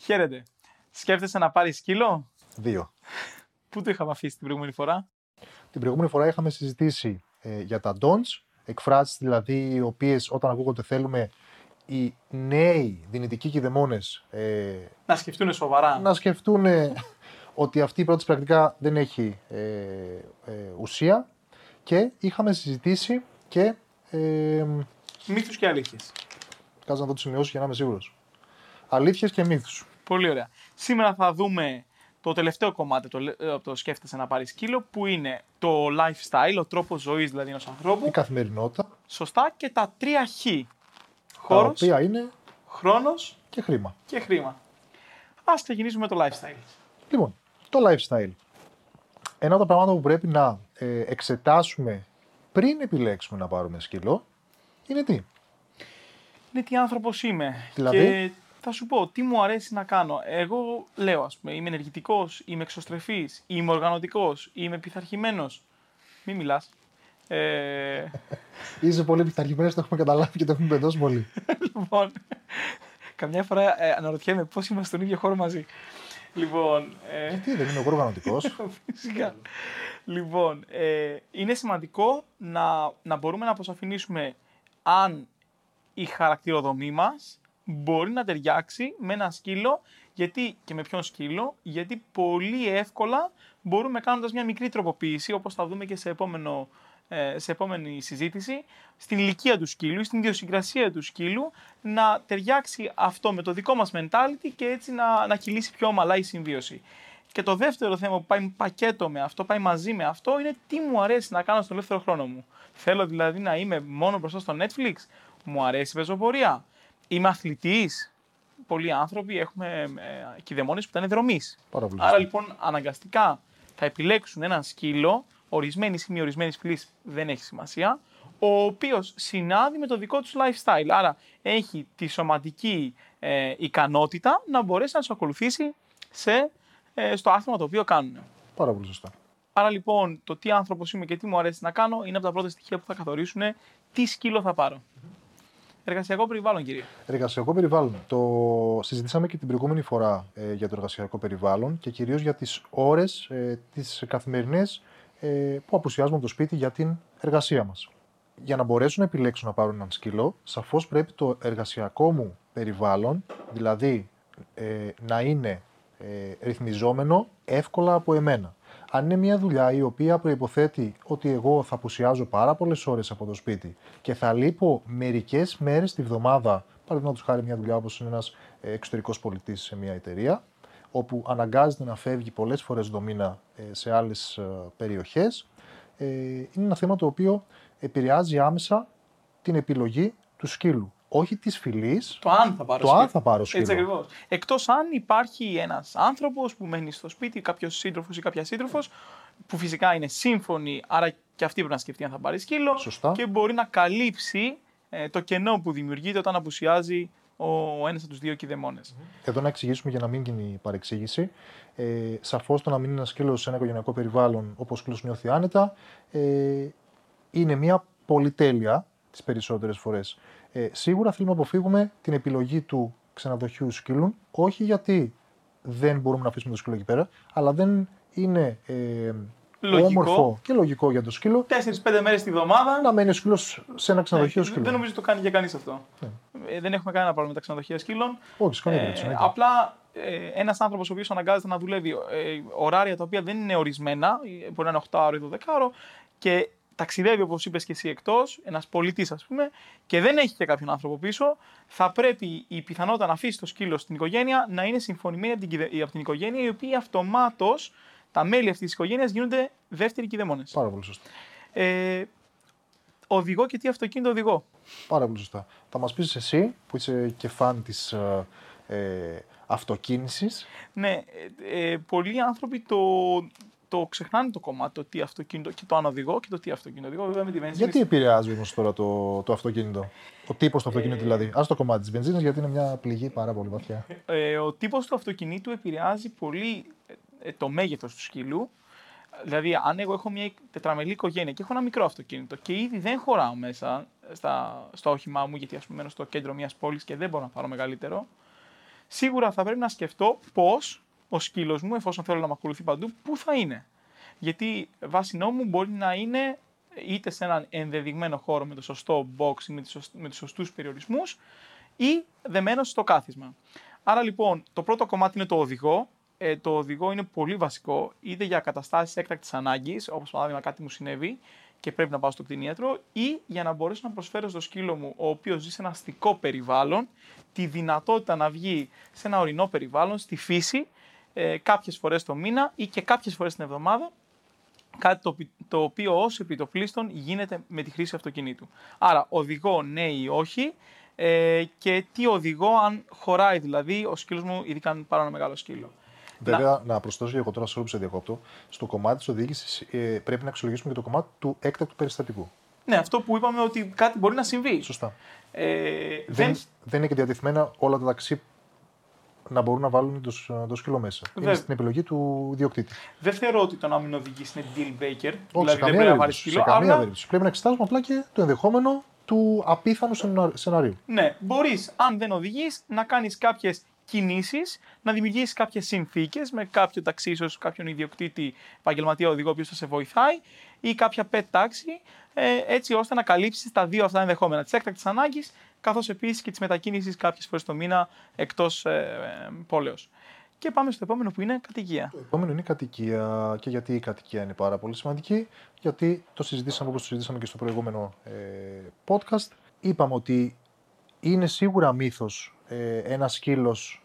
Χαίρετε. Σκέφτεσαι να πάρεις σκύλο; Δύο. Πού το είχαμε αφήσει την προηγούμενη φορά; Την προηγούμενη φορά είχαμε συζητήσει ε, για τα don'ts, εκφράσεις δηλαδή οι οποίες όταν ακούγονται θέλουμε οι νέοι δυνητικοί κηδεμόνες ε, Να σκεφτούν σοβαρά. να σκεφτούν ε, ότι αυτή η πρόταση πρακτικά δεν έχει ε, ε, ουσία και είχαμε συζητήσει και ε, Μύθους και αλήθειες. κάτσε να δω τις σημειώσεις για να είμαι σίγουρος. Αλήθειες και μύθους. Πολύ ωραία. Σήμερα θα δούμε το τελευταίο κομμάτι από το, λε- από το σκέφτεσαι να πάρεις σκύλο, που είναι το lifestyle, ο τρόπος ζωής δηλαδή ενός Η ανθρώπου. καθημερινότητα, Σωστά και τα τρία χ. τα Χώρος, οποία είναι χρόνος και χρήμα. και χρήμα. Α ξεκινήσουμε με το lifestyle. Λοιπόν, το lifestyle. Ένα από τα πράγματα που πρέπει να ε, εξετάσουμε πριν επιλέξουμε να πάρουμε σκύλο είναι τι; Είναι τι άνθρωπος είμαι. Δηλαδή; Και θα σου πω τι μου αρέσει να κάνω. Εγώ λέω, ας πούμε, είμαι ενεργητικός, είμαι εξωστρεφής, είμαι οργανωτικός, είμαι πειθαρχημένος. Μην μιλάς. Ε, Είσαι πολύ πειθαρχημένος, το έχουμε καταλάβει και το έχουμε πεντώσει πολύ. λοιπόν, καμιά φορά ε, αναρωτιέμαι πώς είμαστε στον ίδιο χώρο μαζί. Λοιπόν, ε, τι, δεν είμαι εγώ οργανωτικός; Φυσικά. Λοιπόν, ε, είναι σημαντικό να, να μπορούμε να αποσαφηνίσουμε αν η χαρακτηροδομή μας μπορεί να ταιριάξει με ένα σκύλο γιατί, και με ποιον σκύλο, γιατί πολύ εύκολα μπορούμε κάνοντας μια μικρή τροποποίηση, όπως θα δούμε και σε, επόμενο, ε, σε επόμενη συζήτηση, στην ηλικία του σκύλου, στην ιδιοσυγκρασία του σκύλου, να ταιριάξει αυτό με το δικό μας mentality και έτσι να, να κυλήσει πιο ομαλά η συμβίωση. Και το δεύτερο θέμα που πάει πακέτο με αυτό, πάει μαζί με αυτό, είναι τι μου αρέσει να κάνω στον ελεύθερο χρόνο μου. Θέλω δηλαδή να είμαι μόνο μπροστά στο Netflix. Μου αρέσει η πεζοπορία. Είμαι αθλητής. Πολλοί άνθρωποι έχουμε ε, κηδεμόνες που ήταν δρομής. Πάρα πολύ Άρα σωστά. λοιπόν αναγκαστικά θα επιλέξουν έναν σκύλο, ορισμένης ή μη ορισμένη φυλή δεν έχει σημασία, ο οποίος συνάδει με το δικό τους lifestyle. Άρα έχει τη σωματική ε, ικανότητα να μπορέσει να τους ακολουθήσει σε, ε, στο άθλημα το οποίο κάνουν. Πάρα πολύ σωστά. Άρα λοιπόν το τι άνθρωπος είμαι και τι μου αρέσει να κάνω είναι από τα πρώτα στοιχεία που θα καθορίσουν τι σκύλο θα πάρω. Εργασιακό περιβάλλον, κύριε. Εργασιακό περιβάλλον. Το συζητήσαμε και την προηγούμενη φορά ε, για το εργασιακό περιβάλλον και κυρίως για τις ώρες ε, τις καθημερινές ε, που απουσιάζουμε από το σπίτι για την εργασία μας. Για να μπορέσουν να επιλέξουν να πάρουν έναν σκύλο, σαφώς πρέπει το εργασιακό μου περιβάλλον, δηλαδή ε, να είναι ε, ρυθμιζόμενο εύκολα από εμένα. Αν είναι μια δουλειά η οποία προϋποθέτει ότι εγώ θα απουσιάζω πάρα πολλές ώρες από το σπίτι και θα λείπω μερικές μέρες τη βδομάδα, παραδείγματος χάρη μια δουλειά όπως είναι ένας ε, εξωτερικός πολιτής σε μια εταιρεία, όπου αναγκάζεται να φεύγει πολλές φορές το μήνα ε, σε άλλες ε, περιοχές, ε, είναι ένα θέμα το οποίο επηρεάζει άμεσα την επιλογή του σκύλου. Όχι της φυλής, Το αν θα πάρω το σκύλο. αν θα πάρω σκύλο. Έτσι ακριβώς. Εκτός αν υπάρχει ένας άνθρωπος που μένει στο σπίτι, κάποιος σύντροφος ή κάποια σύντροφος, που φυσικά είναι σύμφωνοι, άρα και αυτή πρέπει να σκεφτεί αν θα πάρει σκύλο. Σωστά. Και μπορεί να καλύψει ε, το κενό που δημιουργείται όταν απουσιάζει ο ένας από τους δύο κηδεμόνες. Εδώ να εξηγήσουμε για να μην γίνει παρεξήγηση. Ε, Σαφώς το να μείνει ένας σκύλος σε ένα οικογενειακό περιβάλλον όπως ο σκύλος νιώθει άνετα ε, είναι μια πολυτέλεια τις περισσότερες φορές. Ε, σίγουρα θέλουμε να αποφύγουμε την επιλογή του ξενοδοχείου σκύλων, όχι γιατί δεν μπορούμε να αφήσουμε το σκύλο εκεί πέρα, αλλά δεν είναι ε, Λογικό. όμορφο και λογικό για το σκύλο 4-5 μέρες τη βδομάδα. να μένει ο σκύλος σε ένα ξενοδοχείο Ναι, σκύλων. δεν νομίζω το κάνει για κανείς αυτό. Ε, δεν έχουμε κανένα πρόβλημα με τα ξενοδοχεία σκύλων. Όχι, σε καμία Ε, περίπτωση. εννοείται. απλά ε, ένας άνθρωπος ο οποίος αναγκάζεται να δουλεύει ε, ωράρια τα οποία δεν είναι ορισμένα, ε, μπορεί να είναι 8 ώρο ή 12 ώρο, και ταξιδεύει όπως είπες και εσύ εκτός, ένας πολιτής ας πούμε, και δεν έχει και κάποιον άνθρωπο πίσω, θα πρέπει η πιθανότητα να αφήσει το σκύλο στην οικογένεια να είναι συμφωνημένη από την, κηδε- από την οικογένεια, οι οποίοι αυτομάτως τα μέλη αυτής της οικογένειας γίνονται δεύτεροι κηδεμόνε. Πάρα πολύ σωστά. Ε, οδηγώ και τι αυτοκίνητο οδηγώ. Πάρα πολύ σωστά. Θα μας πεις εσύ, που είσαι και φαν της ε, ε, αυτοκίνησης, Ναι, ε, ε, πολλοί άνθρωποι το, το ξεχνάνε το κομμάτι, το τι αυτοκίνητο και το αν οδηγώ και το τι αυτοκίνητο οδηγώ. Βέβαια με τη βενζίνη. γιατί επηρεάζει όμως τώρα το, το αυτοκίνητο, ο τύπος του αυτοκίνητου δηλαδή. Ας το κομμάτι της βενζίνης γιατί είναι μια πληγή πάρα πολύ βαθιά. Ε, ο τύπος του αυτοκινήτου επηρεάζει πολύ ε, το μέγεθος του σκύλου. Δηλαδή, αν εγώ έχω μια τετραμελή οικογένεια και έχω ένα μικρό αυτοκίνητο και ήδη δεν χωράω μέσα στα, στο όχημά μου, γιατί ας πούμε μένω στο κέντρο μιας πόλης και δεν μπορώ να πάρω μεγαλύτερο, σίγουρα θα πρέπει να σκεφτώ πώς ο σκύλος μου, εφόσον θέλω να με ακολουθεί παντού, πού θα είναι; Γιατί βάσει νόμου μπορεί να είναι είτε σε έναν ενδεδειγμένο χώρο με το σωστό box ή με, με τους σωστούς περιορισμούς ή δεμένος στο κάθισμα. Άρα λοιπόν το πρώτο κομμάτι είναι το οδηγό. Ε, το οδηγό είναι πολύ βασικό είτε για καταστάσεις έκτακτης ανάγκης, όπως παράδειγμα κάτι μου συνέβη και πρέπει να πάω στο κτηνίατρο ή για να μπορέσω να προσφέρω στο σκύλο μου, ο οποίος ζει σε ένα αστικό περιβάλλον, τη δυνατότητα να βγει σε ένα ορεινό περιβάλλον, στη φύση, ε, κάποιες φορές το μήνα ή και κάποιες φορές την εβδομάδα κάτι το, το οποίο ως επιτοπλίστων γίνεται με τη χρήση αυτοκινήτου. Άρα οδηγό ναι ή όχι ε, και τι οδηγώ αν χωράει δηλαδή ο σκύλος μου ειδικά αν πάρω ένα μεγάλο σκύλο. Βέβαια, να, να προσθέσω για εγώ τώρα σε διακόπτω, στο κομμάτι της οδήγησης ε, πρέπει να αξιολογήσουμε και το κομμάτι του έκτακτου περιστατικού. Ναι, αυτό που είπαμε ότι κάτι μπορεί να συμβεί. Σωστά. Ε, δεν, δεν, δεν είναι και διατεθειμένα όλα τα ταξί να μπορούν να βάλουν το, το σκύλο μέσα. Βέβαια. Είναι στην επιλογή του ιδιοκτήτη. δεν θεωρώ ότι το να μην οδηγεί είναι deal breaker. Όχι, δηλαδή σε δεν καμία πρέπει να βάλεις περίπτωση. σκύλο. Σε καμία αλλά περίπτωση. Πρέπει να εξετάσουμε απλά και το ενδεχόμενο του απίθανου σενά- σενάριου. Ναι, μπορείς, αν δεν οδηγείς, να κάνεις κάποιες κινήσεις, να δημιουργήσεις κάποιες συνθήκες με κάποιο ταξί, ίσω κάποιον ιδιοκτήτη επαγγελματία οδηγό, ο οποίος θα σε βοηθάει, ή κάποια pet taxi, ε, έτσι ώστε να καλύψεις τα δύο αυτά ενδεχόμενα, τη έκτακτη ανάγκη, καθώς επίσης και τη μετακίνηση κάποιες φορές το μήνα εκτός ε, ε, πόλεως. Και πάμε στο επόμενο που είναι κατοικία. Το επόμενο είναι η κατοικία. Και γιατί η κατοικία είναι πάρα πολύ σημαντική, γιατί το συζητήσαμε όπως το συζητήσαμε και στο προηγούμενο ε, podcast. Είπαμε ότι είναι σίγουρα μύθος ε, ένας σκύλος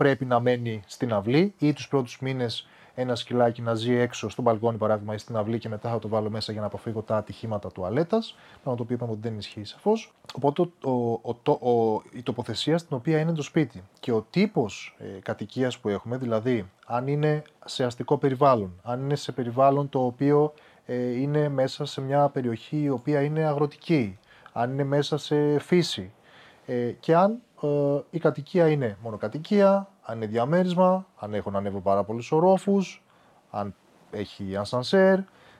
πρέπει να μένει στην αυλή ή τους πρώτους μήνες ένα σκυλάκι να ζει έξω στο μπαλκόνι παράδειγμα ή στην αυλή και μετά θα το βάλω μέσα για να αποφύγω τα ατυχήματα τουαλέτας. Πράγμα το οποίο είπαμε ότι δεν ισχύει σαφώς. Οπότε ο, ο, το- ο- η τοποθεσία στην οποία είναι το σπίτι και ο τύπος ε, κατοικίας που έχουμε, δηλαδή αν είναι σε αστικό περιβάλλον, αν είναι σε περιβάλλον το οποίο ε, είναι μέσα σε μια περιοχή η οποία είναι αγροτική, αν είναι μέσα σε φύση ε, και αν ε, η κατοικία είναι μονοκατοικία, αν είναι διαμέρισμα, αν έχω να ανέβω πάρα πολλούς ορόφους, αν έχει ανσανσέρ,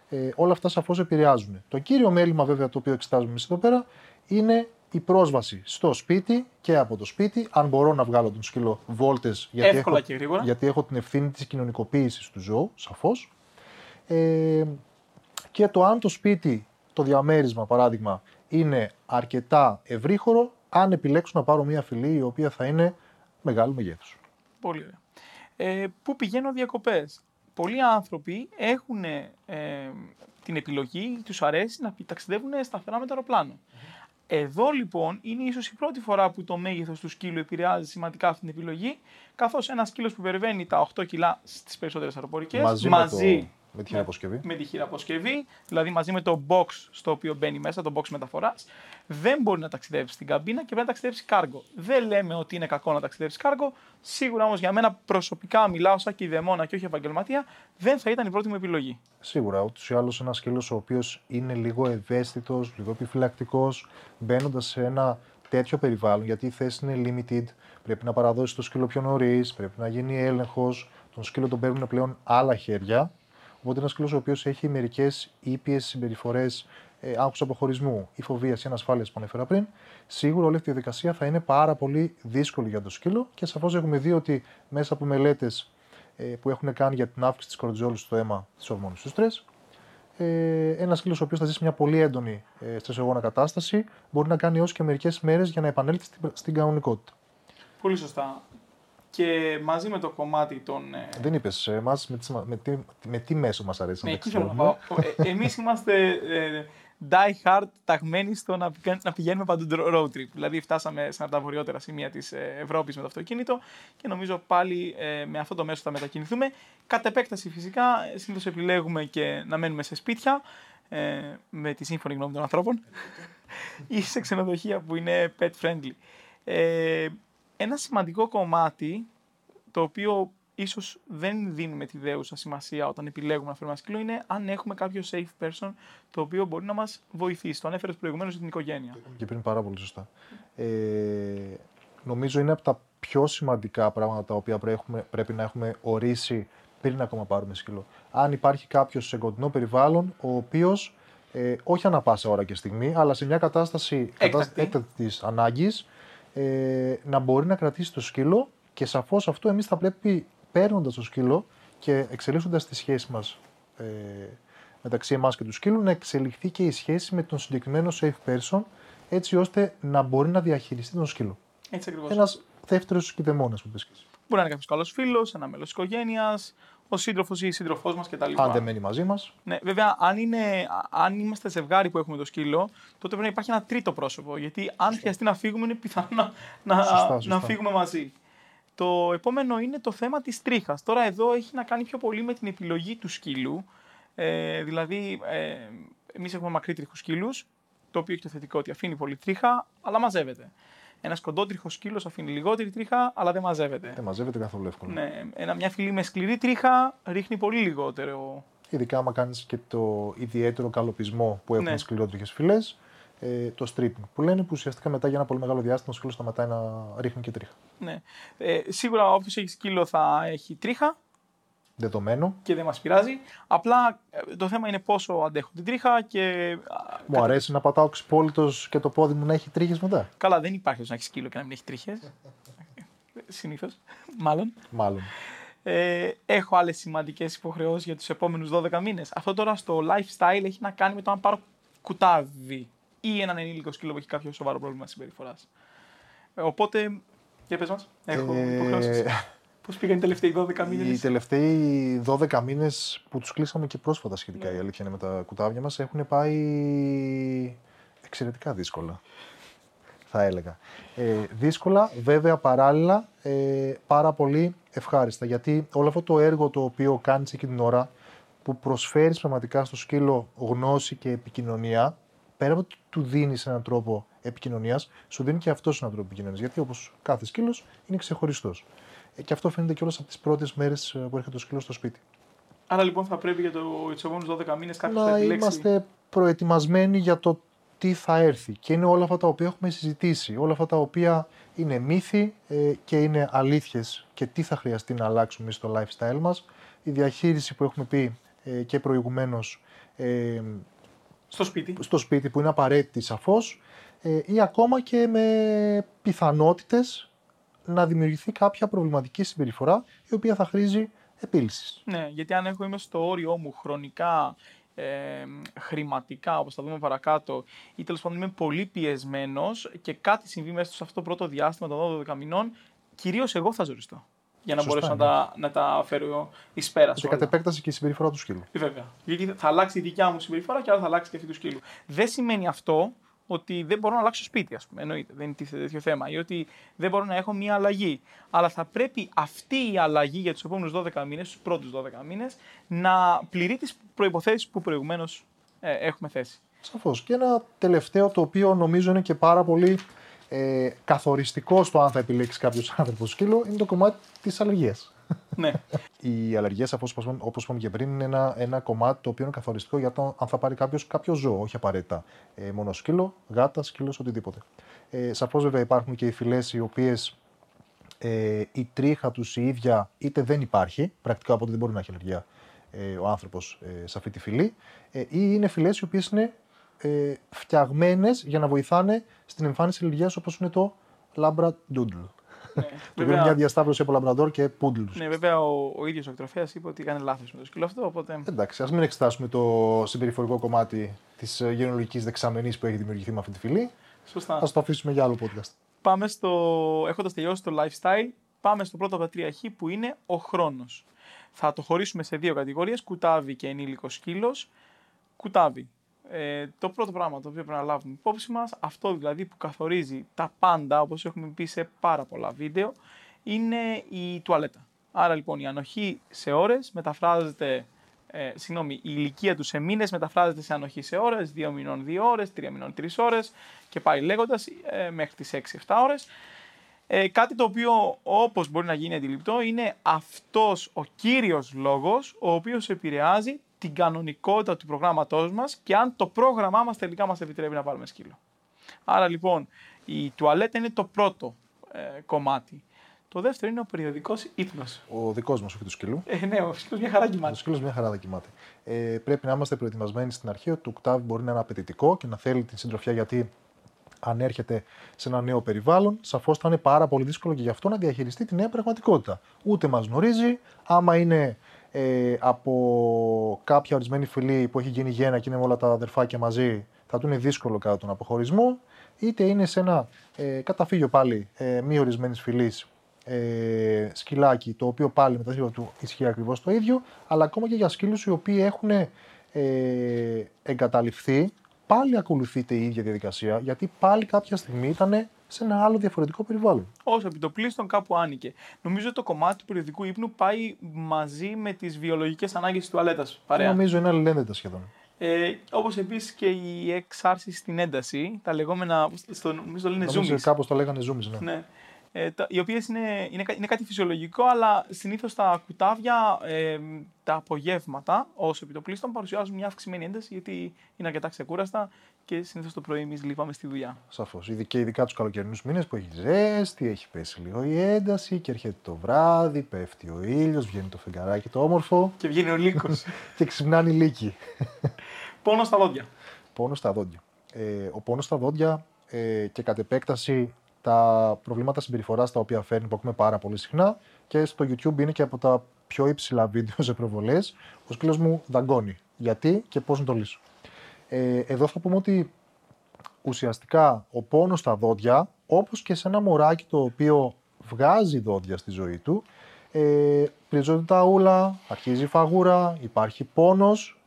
ε, όλα αυτά σαφώς επηρεάζουν. Το κύριο μέλημα βέβαια το οποίο εξετάζουμε εμείς εδώ πέρα είναι η πρόσβαση στο σπίτι και από το σπίτι, αν μπορώ να βγάλω τον σκύλο βόλτες γιατί, Εύκολα έχω, και γρήγορα. γιατί έχω την ευθύνη της κοινωνικοποίησης του ζώου, σαφώς. Ε, και το αν το σπίτι, το διαμέρισμα παράδειγμα, είναι αρκετά ευρύχωρο, αν επιλέξω να πάρω μια φυλή η οποία θα είναι μεγάλου μεγέθους. Πολύ ωραία. Ε, πού πηγαίνω διακοπές; Πολλοί άνθρωποι έχουν ε, την επιλογή, τους αρέσει να πη- ταξιδεύουν σταθερά με το αεροπλάνο. Εδώ λοιπόν είναι ίσως η πρώτη φορά που το μέγεθος του σκύλου επηρεάζει σημαντικά αυτή την επιλογή, καθώς ένας σκύλος που περιβαίνει τα 8 κιλά στις περισσότερες αεροπορικές, Μαζί, μαζί με, το, με τη χειραποσκευή. με τη χειραποσκευή, δηλαδή μαζί με το box στο οποίο μπαίνει μέσα, το box μεταφοράς, δεν μπορεί να ταξιδέψει στην καμπίνα και πρέπει να ταξιδέψει κάργο. Δεν λέμε ότι είναι κακό να ταξιδέψει κάργο. Σίγουρα όμως για μένα προσωπικά μιλάω σαν κηδεμόνα και όχι επαγγελματία, δεν θα ήταν η πρώτη μου επιλογή. Σίγουρα, ούτως ή άλλως ένας σκύλος ο οποίος είναι λίγο ευαίσθητος, λίγο επιφυλακτικός, μπαίνοντας σε ένα τέτοιο περιβάλλον, γιατί η θέση είναι limited, πρέπει να παραδώσει το σκύλο πιο νωρίς, πρέπει να γίνει έλεγχος. Τον σκύλο τον παίρνουν πλέον άλλα χέρια. Οπότε ένας σκύλο ο οποίος έχει μερικές ήπιες συμπεριφορές, ε, άγχου αποχωρισμού ή φοβίας ή ανασφάλεια που ανέφερα πριν, σίγουρα όλη αυτή η διαδικασία θα είναι πάρα πολύ δύσκολη για το σκύλο και σαφώς έχουμε δει ότι μέσα από μελέτες ε, που έχουν κάνει για την αύξηση της κορτιζόλου στο αίμα της ορμόνης του στρες. Ε, ένας σκύλος ο οποίος θα ζήσει μια πολύ έντονη ε, στρεσογόνα κατάσταση μπορεί να κάνει έως και μερικές μέρες για να επανέλθει στην, στην κανονικότητα. Πολύ σωστά. Και μαζί με το κομμάτι των. ε, Δεν είπες εμά με, τι- με, τι, με τι μέσο μας αρέσει Ναι, να εκεί θέλω να ταξιδεύουμε. πάω. Ε, Εμείς είμαστε ε, die hard ταγμένοι στο να, πηγα- να πηγαίνουμε παντού road trip. Δηλαδή, φτάσαμε σε ένα από τα βορειότερα σημεία της Ευρώπης με το αυτοκίνητο και νομίζω πάλι ε, με αυτό το μέσο θα μετακινηθούμε. Κατ' επέκταση, φυσικά, συνήθως επιλέγουμε και να μένουμε σε σπίτια ε, με τη σύμφωνη γνώμη των ανθρώπων ή σε ξενοδοχεία που είναι pet friendly. Ε, ένα σημαντικό κομμάτι το οποίο ίσως δεν δίνουμε τη δέουσα σημασία όταν επιλέγουμε να φέρουμε ένα σκύλο είναι αν έχουμε κάποιο safe person το οποίο μπορεί να μας βοηθήσει. Το ανέφερες προηγουμένως για την οικογένεια. Και πριν πάρα πολύ σωστά. Ε, νομίζω είναι από τα πιο σημαντικά πράγματα τα οποία πρέπει, έχουμε- πρέπει να έχουμε ορίσει πριν ακόμα πάρουμε σκύλο. Αν υπάρχει κάποιος σε κοντινό περιβάλλον, ο οποίος ε, όχι ανα πάσα ώρα και στιγμή, αλλά σε μια κατάσταση Έκτακτη. έκτακτης ανάγκης, ε, να μπορεί να κρατήσει το σκύλο και σαφώς αυτό εμείς θα πρέπει παίρνοντας το σκύλο και εξελίσσοντας τη σχέση μας ε, μεταξύ εμάς και του σκύλου να εξελιχθεί και η σχέση με τον συγκεκριμένο safe person έτσι ώστε να μπορεί να διαχειριστεί τον σκύλο. Έτσι ακριβώς. Ένας δεύτερος κηδεμόνας που πες και εσύ. Μπορεί να είναι κάποιος καλός φίλος, ένα μέλος της οικογένειας, ο σύντροφος ή η σύντροφός μας κτλ. Αν δεν μένει μαζί μας, Ναι, βέβαια, αν, είναι, αν είμαστε ζευγάρι που έχουμε το σκύλο, τότε πρέπει να υπάρχει ένα τρίτο πρόσωπο. Γιατί αν χρειαστεί να φύγουμε, είναι πιθανό να, να, Σωστά, να σωστά. φύγουμε μαζί. Το επόμενο είναι το θέμα της τρίχας. Τώρα εδώ έχει να κάνει πιο πολύ με την επιλογή του σκύλου. Ε, δηλαδή, ε, εμείς έχουμε μακρύτριχους σκύλους, το οποίο έχει το θετικό ότι αφήνει πολύ τρίχα, αλλά μαζεύεται. Ένα κοντότριχο σκύλος αφήνει λιγότερη τρίχα, αλλά δεν μαζεύεται. δεν μαζεύεται καθόλου εύκολα. Ναι, ένα, μια φυλή με σκληρή τρίχα ρίχνει πολύ λιγότερο. Ειδικά άμα κάνεις και το ιδιαίτερο καλοπισμό που έχουν Ναι. ναι. σκληρότριχες φυλές, ε, το stripping που λένε που ουσιαστικά μετά για ένα πολύ μεγάλο διάστημα ο σκύλος σταματάει να ρίχνει και τρίχα. Ναι. Ε, σίγουρα όποιος έχει σκύλο θα έχει τρίχα Δεδομένο. και δεν μας πειράζει. Απλά ε, το θέμα είναι πόσο αντέχουν την τρίχα και. α, Μου κατα- αρέσει να πατάω ξυπόλυτος και το πόδι μου να έχει τρίχες μετά. Καλά, δεν υπάρχει όσο να έχει σκύλο και να μην έχει τρίχες. Συνήθως. Μάλλον. Μάλλον. Ε, έχω άλλες σημαντικές υποχρεώσεις για τους επόμενους 12 μήνες. Αυτό τώρα στο lifestyle έχει να κάνει με το αν πάρω κουτάβι ή έναν ενήλικο σκύλο που έχει κάποιο σοβαρό πρόβλημα συμπεριφοράς. Ε, οπότε, για πες μας, έχω Ε, υποχρεώσεις. Πώς πήγαν οι τελευταίοι 12 Οι μήνες. τελευταίοι 12 μήνες που τους κλείσαμε και πρόσφατα σχετικά Ναι. η αλήθεια είναι με τα κουτάβια μας έχουν πάει εξαιρετικά δύσκολα θα έλεγα. Ε, δύσκολα, βέβαια παράλληλα, ε, πάρα πολύ ευχάριστα. Γιατί όλο αυτό το έργο το οποίο κάνεις εκείνη την ώρα, που προσφέρεις πραγματικά στο σκύλο γνώση και επικοινωνία, πέρα από ότι του δίνεις έναν τρόπο επικοινωνίας, σου δίνει και αυτός έναν τρόπο επικοινωνίας. Γιατί όπως κάθε σκύλος είναι ξεχωριστός. Ε, και αυτό φαίνεται κιόλας από τις πρώτες μέρες ε, που έρχεται το σκύλος στο σπίτι. Άρα λοιπόν θα πρέπει για, το, για τους επόμενους 12 μήνες κάποιος θα να επιλέξει. είμαστε προετοιμασμένοι για το τι θα έρθει. Και είναι όλα αυτά τα οποία έχουμε συζητήσει, όλα αυτά τα οποία είναι μύθοι ε, και είναι αλήθειες και τι θα χρειαστεί να αλλάξουμε στο lifestyle μας. Η διαχείριση που έχουμε πει ε, και προηγουμένως ε, Στο σπίτι. στο σπίτι που είναι απαραίτητη σαφώς ε, ή ακόμα και με πιθανότητες να δημιουργηθεί κάποια προβληματική συμπεριφορά η οποία θα χρήζει επίλυσης. Ναι, γιατί αν έχω είμαι στο όριό μου χρονικά, ε, χρηματικά, όπως θα δούμε παρακάτω, ή τέλος πάντων είμαι πολύ πιεσμένος και κάτι συμβεί μέσα σε αυτό το πρώτο διάστημα των 12 μηνών, κυρίως εγώ θα ζοριστώ. Για να Σωστά, μπορέσω να, τα, να τα φέρω εις πέρα Και κατ' επέκταση και η συμπεριφορά του σκύλου. Βέβαια. Γιατί θα αλλάξει η δικιά μου συμπεριφορά και άρα θα αλλάξει και αυτή του σκύλου. Δεν σημαίνει αυτό ότι δεν μπορώ να αλλάξω σπίτι, ας πούμε. Εννοείται, δεν είναι τίθεται τέτοιο θέμα. Ή ότι δεν μπορώ να έχω μία αλλαγή. Αλλά θα πρέπει αυτή η αλλαγή για τους επόμενους 12 μήνες, τους πρώτους 12 μήνες, να πληρεί τις προποθέσει που προηγουμένως ε, έχουμε θέσει. Σαφώς. Και ένα τελευταίο το οποίο νομίζω είναι και πάρα πολύ ε, καθοριστικό στο αν θα επιλέξει κάποιος άνθρωπο σκύλο είναι το κομμάτι της αλλεργίας. ναι. Οι αλλεργίες, όπως είπαμε και πριν, είναι ένα, ένα κομμάτι το οποίο είναι καθοριστικό για το αν θα πάρει κάποιος κάποιο ζώο, όχι απαραίτητα ε, μόνο σκύλο, γάτα, σκύλος, οτιδήποτε. Ε, Σαφώς βέβαια υπάρχουν και οι φυλές οι οποίες ε, η τρίχα τους η ίδια είτε δεν υπάρχει, πρακτικά οπότε δεν μπορεί να έχει αλλεργία ε, ο άνθρωπος ε, σε αυτή τη φυλή, ε, ή είναι φυλές οι οποίες είναι ε, φτιαγμένες για να βοηθάνε στην εμφάνιση αλλεργία όπως είναι το Labradoodle. ναι. Το οποίο είναι μια διασταύρωση από Λαμπραντόρ και Poodle. ναι, βέβαια ο, ο ίδιος ο εκτροφέας είπε ότι έκανε λάθος με το σκύλο αυτό. Οπότε. Εντάξει, ας μην εξετάσουμε το συμπεριφορικό κομμάτι της γενολογικής δεξαμενής που έχει δημιουργηθεί με αυτή τη φυλή. Σωστά. Α το αφήσουμε για άλλο podcast. πάμε στο, έχοντας τελειώσει το lifestyle, πάμε στο πρώτο από τα τρία χ που είναι ο χρόνος. Θα το χωρίσουμε σε δύο κατηγορίες, κουτάβι και ενήλικος σκύλος. Κουτάβι. Ε, το πρώτο πράγμα το οποίο πρέπει να λάβουμε υπόψη μας, αυτό δηλαδή που καθορίζει τα πάντα, όπως έχουμε πει σε πάρα πολλά βίντεο, είναι η τουαλέτα. Άρα λοιπόν η ανοχή σε ώρες μεταφράζεται, ε, συγγνώμη, η ηλικία του σε μήνες μεταφράζεται σε ανοχή σε ώρες, 2 μηνών 2 ώρες, 3 μηνών 3 ώρες και πάει λέγοντας ε, μέχρι τις 6-7 ώρες. Ε, κάτι το οποίο όπως μπορεί να γίνει αντιληπτό είναι αυτός ο κύριος λόγος ο οποίος επηρεάζει την κανονικότητα του προγράμματός μας και αν το πρόγραμμά μας τελικά μας επιτρέπει να πάρουμε σκύλο. Άρα λοιπόν η τουαλέτα είναι το πρώτο ε, κομμάτι. Το δεύτερο είναι ο περιοδικός ύπνος. Ο δικός μας, όχι του σκύλου. Ε, ναι, ο σκύλος μια χαρά Ο κοιμάται. σκύλος μια χαρά δεν κοιμάται. Ε, πρέπει να είμαστε προετοιμασμένοι στην αρχή ότι το κουτάβι μπορεί να είναι απαιτητικό και να θέλει την συντροφιά γιατί αν έρχεται σε ένα νέο περιβάλλον, σαφώς θα είναι πάρα πολύ δύσκολο και γι' αυτό να διαχειριστεί τη νέα πραγματικότητα. Ούτε μας γνωρίζει, άμα είναι ε, από κάποια ορισμένη φυλή που έχει γίνει γένα και είναι όλα τα αδερφάκια μαζί, θα του είναι δύσκολο κατά τον αποχωρισμό, είτε είναι σε ένα ε, καταφύγιο πάλι ε, μη ορισμένης φυλής ε, σκυλάκι, το οποίο πάλι με τα δύο του ισχύει ακριβώς το ίδιο, αλλά ακόμα και για σκύλους οι οποίοι έχουν ε, εγκαταληφθεί, πάλι ακολουθείται η ίδια διαδικασία, γιατί πάλι κάποια στιγμή ήταν σε ένα άλλο διαφορετικό περιβάλλον. Όσο επιτοπλίστων κάπου άνοικε. Νομίζω ότι το κομμάτι του περιοδικού ύπνου πάει μαζί με τις βιολογικές ανάγκες της τουαλέτας. Νομίζω είναι αλληλένδετα σχεδόν. Ε, Όπως επίσης και η εξάρση στην ένταση, τα λεγόμενα. Στο, νομίζω το λένε zoomies. Κάπως το λέγανε zoomies, ναι. ναι. Ε, τα, οι οποίες είναι, είναι, είναι κάτι φυσιολογικό, αλλά συνήθως τα κουτάβια ε, τα απογεύματα ως επιτοπλίστων παρουσιάζουν μια αυξημένη ένταση γιατί είναι αρκετά ξεκούραστα και συνήθως το πρωί εμείς λείπαμε στη δουλειά. Σαφώς. Και ειδικά τους καλοκαιρινούς μήνες που έχει ζέστη, έχει πέσει λίγο η ένταση και έρχεται το βράδυ, πέφτει ο ήλιος, βγαίνει το φεγγαράκι το όμορφο. Και βγαίνει ο λύκος. και ξυπνάνε οι λύκοι. Πόνο στα δόντια. Πόνο στα δόντια. Ε, ο πόνος στα δόντια ε, και κατ' επέκταση τα προβλήματα συμπεριφοράς τα οποία φέρνει που ακούμε πάρα πολύ συχνά και στο YouTube είναι και από τα πιο υψηλά βίντεο σε προβολές. Ο σκύλος μου δαγκώνει. Γιατί και πώς να το λύσω. Ε, εδώ θα πούμε ότι ουσιαστικά ο πόνος στα δόντια, όπως και σε ένα μωράκι το οποίο βγάζει δόντια στη ζωή του, ε, πρίζονται τα ούλα, αρχίζει η φαγούρα, υπάρχει πόνος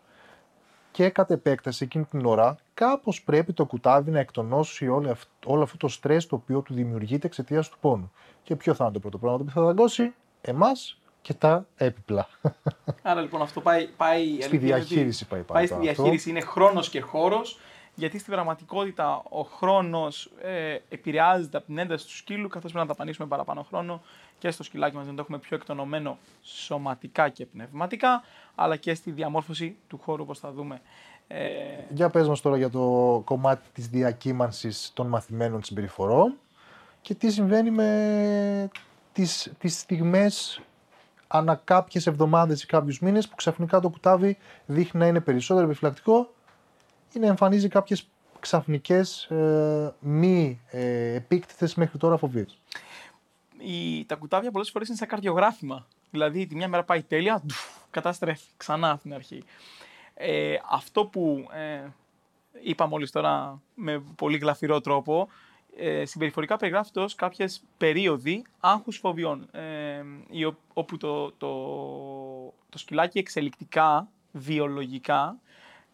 και κατ' επέκταση εκείνη την ώρα κάπως πρέπει το κουτάβι να εκτονώσει όλο, όλο αυτό το στρες το οποίο του δημιουργείται εξαιτίας του πόνου. Και ποιο θα είναι το πρώτο πράγμα το οποίο θα δαγκώσει, εμάς και τα έπιπλα. Άρα λοιπόν αυτό πάει. πάει στη διαχείριση πάει Πάει στη διαχείριση, είναι χρόνος και χώρος. Γιατί στην πραγματικότητα ο χρόνος ε, επηρεάζεται από την ένταση του σκύλου, καθώς πρέπει να ταπανίσουμε παραπάνω χρόνο και στο σκυλάκι μας να το έχουμε πιο εκτονωμένο σωματικά και πνευματικά, αλλά και στη διαμόρφωση του χώρου, όπως θα δούμε. Ε... Για πες μας τώρα για το κομμάτι της διακύμανσης των μαθημένων συμπεριφορών και τι συμβαίνει με τις, τις στιγμές ανά κάποιες εβδομάδες ή κάποιους μήνες που ξαφνικά το κουτάβι δείχνει να είναι περισσότερο επιφυλακτικό ή να εμφανίζει κάποιες ξαφνικές ε, μη ε, επίκτητες μέχρι τώρα φοβίες. Η, τα κουτάβια πολλές φορές είναι σαν καρδιογράφημα. Δηλαδή τη μια μέρα πάει τέλεια, καταστρέφει ξανά από την αρχή. Ε, αυτό που ε, είπα μόλις τώρα με πολύ γλαφυρό τρόπο, ε, συμπεριφορικά περιγράφεται ως κάποιες περίοδοι άγχους φοβιών, ε, όπου το, το, το σκυλάκι εξελικτικά, βιολογικά,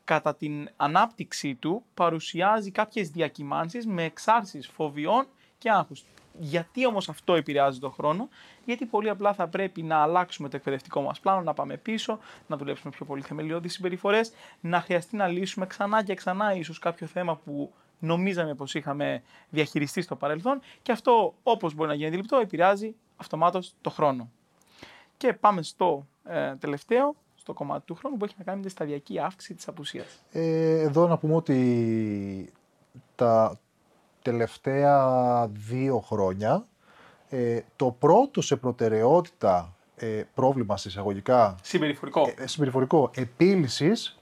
κατά την ανάπτυξή του παρουσιάζει κάποιες διακυμάνσεις με εξάρσεις φοβιών και άγχους. Γιατί όμως αυτό επηρεάζει τον χρόνο, γιατί πολύ απλά θα πρέπει να αλλάξουμε το εκπαιδευτικό μας πλάνο, να πάμε πίσω, να δουλέψουμε πιο πολύ θεμελιώδεις συμπεριφορές, να χρειαστεί να λύσουμε ξανά και ξανά ίσως κάποιο θέμα που νομίζαμε πως είχαμε διαχειριστεί στο παρελθόν και αυτό όπως μπορεί να γίνει αντιληπτό επηρεάζει αυτομάτως το χρόνο. Και πάμε στο ε, τελευταίο, στο κομμάτι του χρόνου που έχει να κάνει με τη σταδιακή αύξηση της απουσίας. Ε, εδώ να πούμε ότι τα, τελευταία δύο χρόνια ε, το πρώτο σε προτεραιότητα ε, πρόβλημα εισαγωγικά συμπεριφορικό, ε, συμπεριφορικό επίλυσης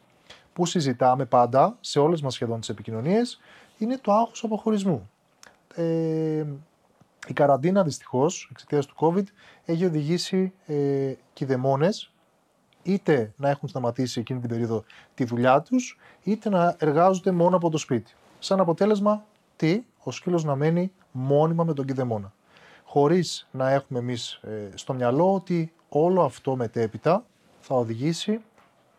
που συζητάμε πάντα σε όλες μας σχεδόν τις επικοινωνίες είναι το άγχος αποχωρισμού. Ε, η καραντίνα δυστυχώς εξαιτίας του COVID έχει οδηγήσει ε, κηδεμόνες είτε να έχουν σταματήσει εκείνη την περίοδο τη δουλειά τους είτε να εργάζονται μόνο από το σπίτι. Σαν αποτέλεσμα τι, ο σκύλος να μένει μόνιμα με τον κηδεμόνα. Χωρίς να έχουμε εμείς ε, στο μυαλό ότι όλο αυτό μετέπειτα θα οδηγήσει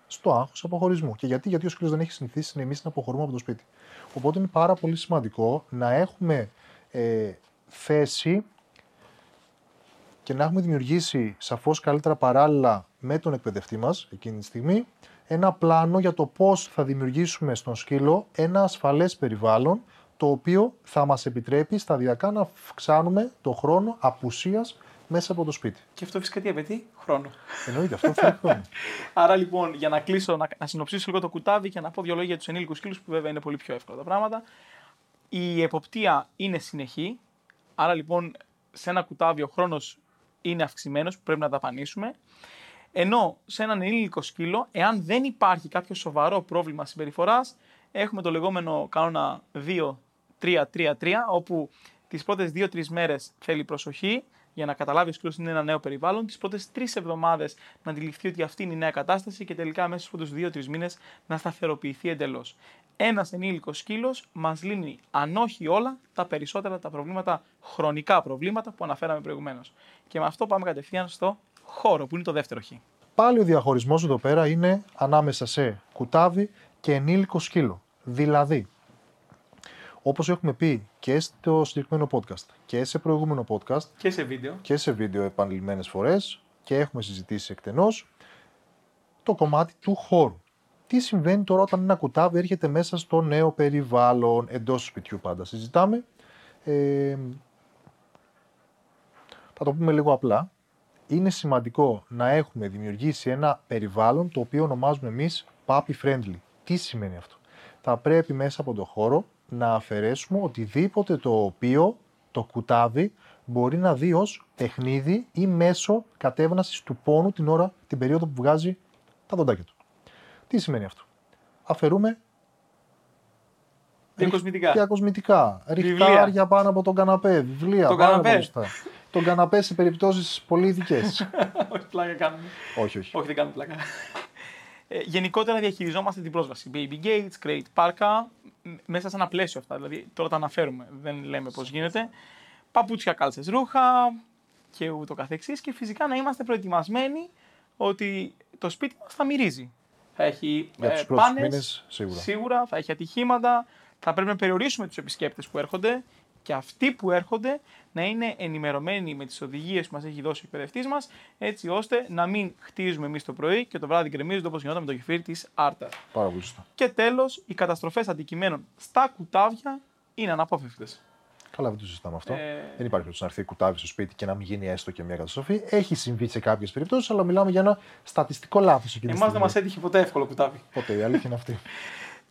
στο άγχος αποχωρισμού. Και γιατί, γιατί ο σκύλος δεν έχει συνηθίσει εμείς να αποχωρούμε από το σπίτι. Οπότε είναι πάρα πολύ σημαντικό να έχουμε ε, θέση και να έχουμε δημιουργήσει σαφώς καλύτερα παράλληλα με τον εκπαιδευτή μας εκείνη τη στιγμή ένα πλάνο για το πώς θα δημιουργήσουμε στον σκύλο ένα ασφαλές περιβάλλον το οποίο θα μας επιτρέπει σταδιακά να αυξάνουμε το χρόνο απουσίας μέσα από το σπίτι. Και αυτό φυσικά τι απαιτεί, χρόνο. Εννοείται, αυτό θέλει χρόνο. Άρα λοιπόν, για να κλείσω, να, να συνοψίσω λίγο το κουτάβι και να πω δύο λόγια για τους ενήλικους σκύλους, που βέβαια είναι πολύ πιο εύκολα τα πράγματα. Η εποπτεία είναι συνεχή. Άρα λοιπόν, σε ένα κουτάβι ο χρόνος είναι αυξημένος, που πρέπει να δαπανίσουμε. Ενώ σε έναν ενήλικο σκύλο, εάν δεν υπάρχει κάποιο σοβαρό πρόβλημα συμπεριφοράς, έχουμε το λεγόμενο κανόνα 2 3-3-3, όπου τις πρώτες 2-3 μέρες θέλει προσοχή για να καταλάβεις ο σκύλο είναι ένα νέο περιβάλλον. Τις πρώτες τρεις εβδομάδες να αντιληφθεί ότι αυτή είναι η νέα κατάσταση και τελικά μέσα στους πρώτους 2-3 μήνες να σταθεροποιηθεί εντελώς. Ένας ενήλικος σκύλος μας λύνει, αν όχι όλα, τα περισσότερα τα προβλήματα, χρονικά προβλήματα που αναφέραμε προηγουμένως. Και με αυτό πάμε κατευθείαν στο χώρο, που είναι το δεύτερο χ. Πάλι ο διαχωρισμός εδώ πέρα είναι ανάμεσα σε κουτάβι και ενήλικο σκύλο. Δηλαδή, όπως έχουμε πει και στο συγκεκριμένο podcast και σε προηγούμενο podcast Και σε βίντεο. και σε βίντεο επανειλημμένες φορές και έχουμε συζητήσει εκτενώς το κομμάτι του χώρου. Τι συμβαίνει τώρα όταν ένα κουτάβι έρχεται μέσα στο νέο περιβάλλον εντός του σπιτιού πάντα. Συζητάμε. Ε, θα το πούμε λίγο απλά. Είναι σημαντικό να έχουμε δημιουργήσει ένα περιβάλλον το οποίο ονομάζουμε εμείς puppy friendly. Τι σημαίνει αυτό; Θα πρέπει μέσα από το χώρο να αφαιρέσουμε οτιδήποτε το οποίο το κουτάβι μπορεί να δει ως παιχνίδι ή μέσο κατέβανασης του πόνου την ώρα, την περίοδο που βγάζει τα δοντάκια του. Τι σημαίνει αυτό; Αφαιρούμε Διακοσμητικά. διακοσμητικά, Βιβλία. ριχτάρια πάνω από τον καναπέ, βιβλία Τον πάρα καναπέ. πολύ σωστά. Τον καναπέ σε περιπτώσεις πολύ ειδικές. όχι, πλάκα κάνουμε. όχι, όχι. Όχι, δεν κάνουμε πλάκα. Ε, γενικότερα διαχειριζόμαστε την πρόσβαση. Baby gates, crate πάρκα, μ- μέσα σε ένα πλαίσιο αυτά. Δηλαδή, τώρα τα αναφέρουμε, δεν λέμε πώς γίνεται. Παπούτσια, κάλτσες, ρούχα και ούτω καθεξής. Και φυσικά να είμαστε προετοιμασμένοι ότι το σπίτι μας θα μυρίζει. Θα έχει Για ε, τους πρώτους πάνες, μήνες, σίγουρα. σίγουρα, θα έχει ατυχήματα, θα πρέπει να περιορίσουμε τους επισκέπτες που έρχονται και αυτοί που έρχονται να είναι ενημερωμένοι με τις οδηγίες που μας έχει δώσει ο εκπαιδευτής μας, έτσι ώστε να μην χτίζουμε εμείς το πρωί και το βράδυ γκρεμίζονται όπως γινόταν με το κεφίρι της Άρτας. Πάρα πολύ σωστά. Και τέλος, οι καταστροφές αντικειμένων στα κουτάβια είναι αναπόφευκτες. Καλά, δεν το συζητάμε αυτό. Ε, Δεν υπάρχει περίπτωση να έρθει κουτάβι στο σπίτι και να μην γίνει έστω και μια καταστροφή. Έχει συμβεί σε κάποιες περιπτώσεις, αλλά μιλάμε για ένα στατιστικό λάθος εκείνη τη Εμάς δεν στιγμή. μας έτυχε ποτέ εύκολο κουτάβι. Ποτέ η αλήθεια είναι αυτή.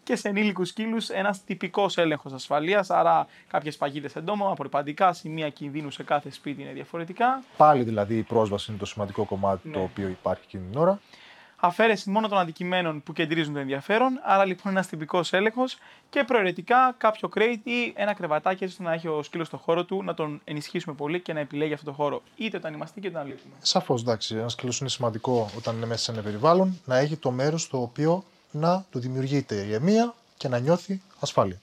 και σε ενήλικους σκύλους ένας τυπικός έλεγχος ασφαλείας. Άρα, κάποιες παγίδε εντόμων, απορριπαντικά σημεία κινδύνου σε κάθε σπίτι είναι διαφορετικά. Πάλι δηλαδή η πρόσβαση είναι το σημαντικό κομμάτι το Ναι. οποίο υπάρχει εκείνη την ώρα. Αφαίρεση μόνο των αντικειμένων που κεντρίζουν το ενδιαφέρον. Άρα, λοιπόν, ένας τυπικός έλεγχος και προαιρετικά κάποιο crate ή ένα κρεβατάκι έτσι ώστε να έχει ο σκύλος στο χώρο του, να τον ενισχύσουμε πολύ και να επιλέγει αυτό το χώρο. Είτε όταν είμαστε είτε όταν λείπουμε. Σαφώς, εντάξει, ένας σκύλος είναι σημαντικό όταν είναι μέσα σε ένα περιβάλλον να έχει το μέρος το οποίο να του δημιουργείται ηρεμία και να νιώθει ασφάλεια.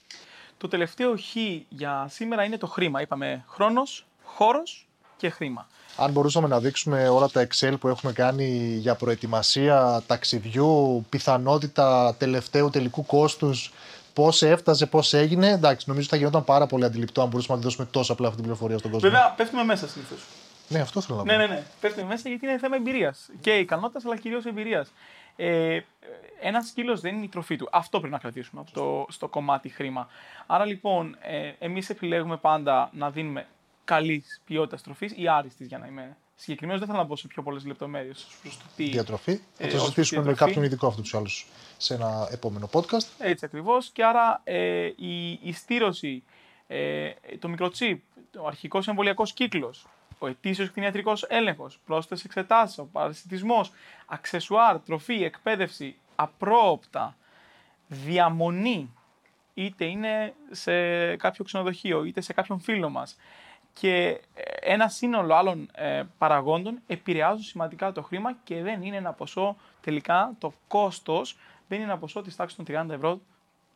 Το τελευταίο χ για σήμερα είναι το χρήμα. Είπαμε χρόνος, χώρος και χρήμα. Αν μπορούσαμε να δείξουμε όλα τα Excel που έχουμε κάνει για προετοιμασία ταξιδιού, πιθανότητα τελευταίου τελικού κόστους, πώς έφτασε, πώς έγινε, εντάξει, νομίζω θα γινόταν πάρα πολύ αντιληπτό αν μπορούσαμε να τη δώσουμε τόσο απλά αυτή την πληροφορία στον κόσμο. Βέβαια, πέφτουμε μέσα συνήθως. Ναι, αυτό θέλω να πω. Ναι, ναι, ναι. Πέφτουμε μέσα γιατί είναι θέμα εμπειρίας. Και ικανότητας, αλλά κυρίως εμπειρίας. Ε, ένας σκύλος δεν είναι η τροφή του. Αυτό πρέπει να κρατήσουμε από το, στο κομμάτι χρήμα. Άρα λοιπόν, ε, εμείς επιλέγουμε πάντα να δίνουμε καλή ποιότητα τροφή ή άριστης για να είμαι συγκεκριμένος. Δεν θέλω να μπω σε πιο πολλές λεπτομέρειες προς το τι. Διατροφή. Θα Ε, το ως συζητήσουμε με διατροφή. κάποιον ειδικό αυτού τους άλλους σε ένα επόμενο podcast. Έτσι ακριβώς. Και άρα ε, η, η στήρωση, ε, το μικροτσίπ, ο αρχικός εμβολιακός κύκλος, ο ετήσιος κτηνιατρικός έλεγχος, πρόσθετε εξετάσει, ο παρασιτισμό, αξεσουάρ, τροφή, εκπαίδευση, απρόοπτα, διαμονή, είτε είναι σε κάποιο ξενοδοχείο, είτε σε κάποιον φίλο μας και ε, ένα σύνολο άλλων ε, παραγόντων επηρεάζουν σημαντικά το χρήμα και δεν είναι ένα ποσό, τελικά το κόστος δεν είναι ένα ποσό της τάξης των 30 ευρώ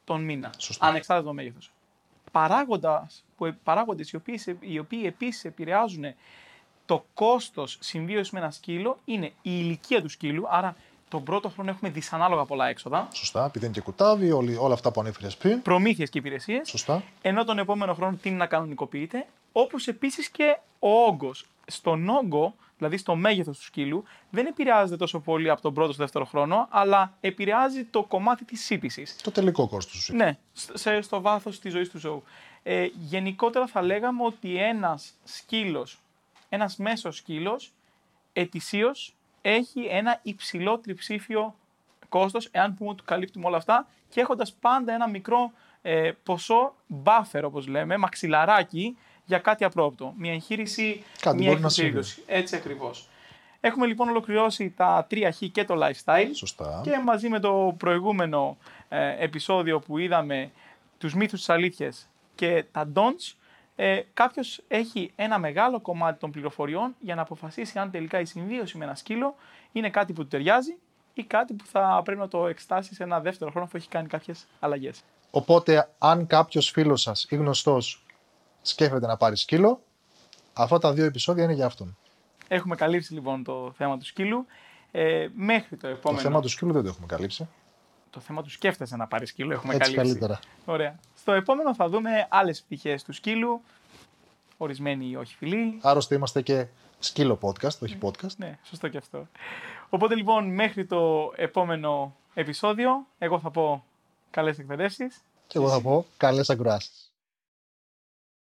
τον μήνα, Σωστά. ανεξάρτητα το μέγεθος. Παράγοντας, που, παράγοντες οι οποίοι, σε- οι οποίοι επίσης επηρεάζουν το κόστος συμβίωσης με ένα σκύλο είναι η ηλικία του σκύλου, άρα τον πρώτο χρόνο έχουμε δυσανάλογα πολλά έξοδα, Σωστά, επειδή είναι και κουτάβι, όλοι, όλα αυτά που ανέφερες πριν. προμήθειες και υπηρεσίες, Σωστά. ενώ τον επόμενο χρόνο τίνει να κανονικοποιείται, όπως επίσης και ο όγκος. Στον όγκο, δηλαδή στο μέγεθος του σκύλου, δεν επηρεάζεται τόσο πολύ από τον πρώτο στο δεύτερο χρόνο, αλλά επηρεάζει το κομμάτι της σύντησης. Το τελικό κόστος του. Ναι, σ- σε, στο βάθος της ζωής του ζώου. Ε, γενικότερα θα λέγαμε ότι ένας σκύλος, ένας μέσος σκύλος, ετησίως έχει ένα υψηλό τριψήφιο κόστος, εάν πούμε ότι καλύπτουμε όλα αυτά, και έχοντας πάντα ένα μικρό ε, ποσό buffer, όπως λέμε, μαξιλαράκι, για κάτι απρόπτω. Μια εγχείρηση, Κάτι μια μπορεί να έκθεση συμβεί. περίπτωση. Έτσι ακριβώς. Έχουμε λοιπόν ολοκληρώσει τα 3Χ και το lifestyle. Σωστά. Και μαζί με το προηγούμενο ε, επεισόδιο που είδαμε τους μύθους της αλήθειας και τα don'ts, ε, κάποιος έχει ένα μεγάλο κομμάτι των πληροφοριών για να αποφασίσει αν τελικά η συμβίωση με ένα σκύλο είναι κάτι που του ταιριάζει ή κάτι που θα πρέπει να το εξετάσει σε ένα δεύτερο χρόνο που έχει κάνει κάποιες αλλαγές. Οπότε, αν κάποιος φίλος σας ή γνωστός σκέφτεται να πάρει σκύλο, αυτά τα δύο επεισόδια είναι για αυτόν. Έχουμε καλύψει λοιπόν το θέμα του σκύλου. Ε, μέχρι το επόμενο. Το θέμα του σκύλου δεν το έχουμε καλύψει. Το θέμα του σκέφτεσαι να πάρει σκύλο, έχουμε Έτσι καλύψει. καλύτερα. Ωραία. Στο επόμενο θα δούμε άλλες πτυχές του σκύλου. Ορισμένοι ή όχι φιλοί. Άρρωστοι είμαστε και σκύλο podcast, όχι podcast. Ναι, σωστό και αυτό. Οπότε λοιπόν, μέχρι το επόμενο επεισόδιο, εγώ θα πω καλές εκπαιδεύσεις. Και εγώ θα πω καλές ακροάσεις.